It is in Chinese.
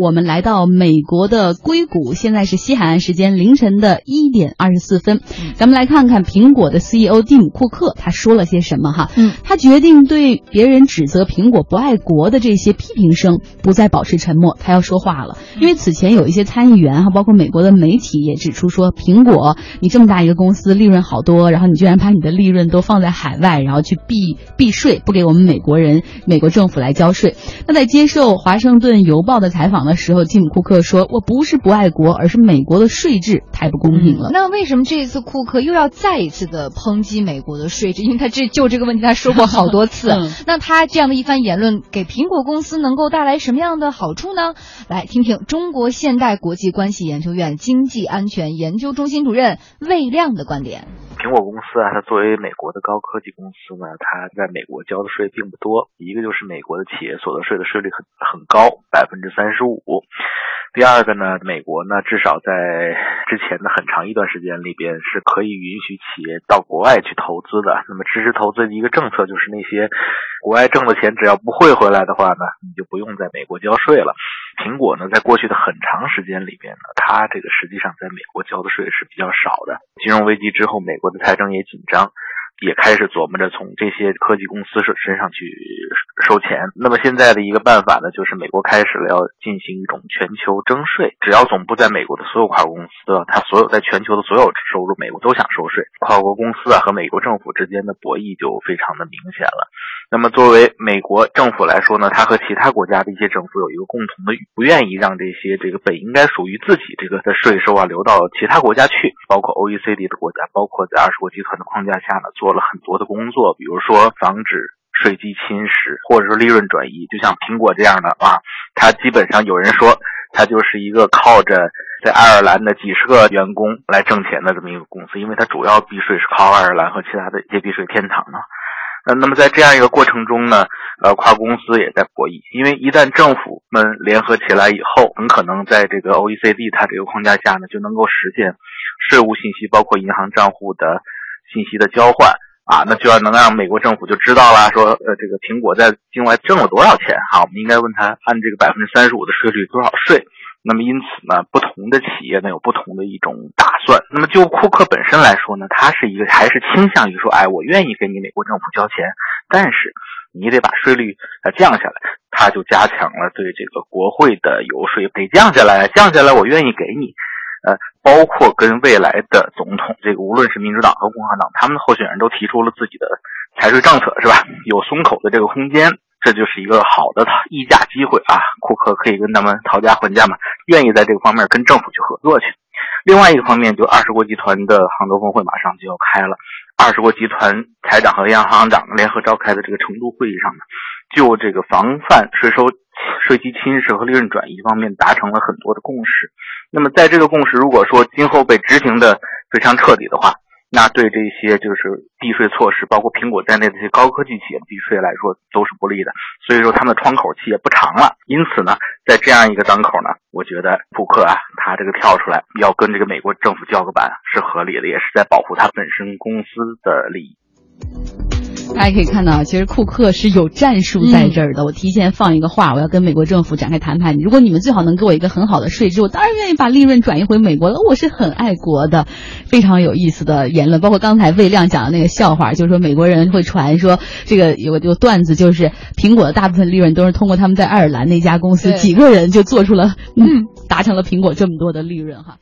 我们来到美国的硅谷，现在是西海岸时间凌晨的一点二十四分。咱们来看看苹果的 CEO 蒂姆·库克他说了些什么哈。嗯，他决定对别人指责苹果不爱国的这些批评声不再保持沉默，他要说话了。因为此前有一些参议员哈，包括美国的媒体也指出说，苹果你这么大一个公司，利润好多，然后你居然把你的利润都放在海外，然后去避避税，不给我们美国人、美国政府来交税。那在接受《华盛顿邮报》的采访的时候，蒂姆·库克说：“我不是不爱国，而是美国的税制太不公平了。那为什么这一次库克又要再一次的抨击美国的税制？因为他这就这个问题他说过好多次。嗯 那他这样的一番言论给苹果公司能够带来什么样的好处呢？来听听中国现代国际关系研究院经济安全研究中心主任魏亮的观点。苹果公司啊，它作为美国的高科技公司呢，它在美国交的税并不多。一个就是美国的企业所得税的税率很很高，百分之三十五。第二个呢，美国呢至少在之前的很长一段时间里边是可以允许企业到国外去投资的。那么支持投资的一个政策就是那些国外挣的钱只要不汇回来的话呢，你就不用在美国交税了。苹果呢，在过去的很长时间里面呢，它这个实际上在美国交的税是比较少的。金融危机之后，美国的财政也紧张。也开始琢磨着从这些科技公司身上去收钱。那么现在的一个办法呢，就是美国开始了要进行一种全球征税，只要总部在美国的所有跨国公司，它所有在全球的所有收入，美国都想收税。跨国公司啊和美国政府之间的博弈就非常的明显了。那么作为美国政府来说呢，它和其他国家的一些政府有一个共同的不愿意让这些这个本应该属于自己这个的税收啊流到其他国家去，包括 OECD 的国家，包括在二十国集团的框架下呢，做了很多的工作，比如说防止税基侵蚀，或者说利润转移，就像苹果这样的啊，它基本上有人说它就是一个靠着在爱尔兰的几十个员工来挣钱的这么一个公司，因为它主要避税是靠爱尔兰和其他的一些避税天堂呢。呃，那么在这样一个过程中呢，呃，跨国公司也在博弈，因为一旦政府们联合起来以后，很可能在这个 OECD 它这个框架下呢，就能够实现税务信息，包括银行账户的信息的交换啊，那就要能让美国政府就知道了，说呃，这个苹果在境外挣了多少钱哈、我们应该问他按这个百分之三十五的税率多少税。那么因此呢，不同的企业呢有不同的一种打算。那么就库克本身来说呢，他是一个还是倾向于说，哎，我愿意给你美国政府交钱，但是你得把税率呃降下来。他就加强了对这个国会的游说，得降下来，降下来，我愿意给你。呃，包括跟未来的总统，这个无论是民主党和共和党，他们的候选人都提出了自己的财税政策，是吧？有松口的这个空间，这就是一个好的议价机会啊！库克可以跟他们讨价还价嘛，愿意在这个方面跟政府去合作去。另外一个方面，就二十国集团的杭州峰会马上就要开了，二十国集团财长和央行长联合召开的这个成都会议上呢，就这个防范税收、税基侵蚀和利润转移方面达成了很多的共识。那么在这个共识如果说今后被执行的非常彻底的话，那对这些就是避税措施，包括苹果在内的这些高科技企业避税来说都是不利的。所以说他们的窗口期也不长了。因此呢，在这样一个当口呢，我觉得库克啊，他这个跳出来要跟这个美国政府叫个板是合理的，也是在保护他本身公司的利益。大家可以看到，其实库克是有战术在这儿的。我提前放一个话，我要跟美国政府展开谈判。如果你们最好能给我一个很好的税制，我当然愿意把利润转移回美国了。我是很爱国的，非常有意思的言论。包括刚才魏亮讲的那个笑话，就是说美国人会传说这个有有段子，就是苹果的大部分利润都是通过他们在爱尔兰那家公司几个人就做出了嗯达成了苹果这么多的利润哈。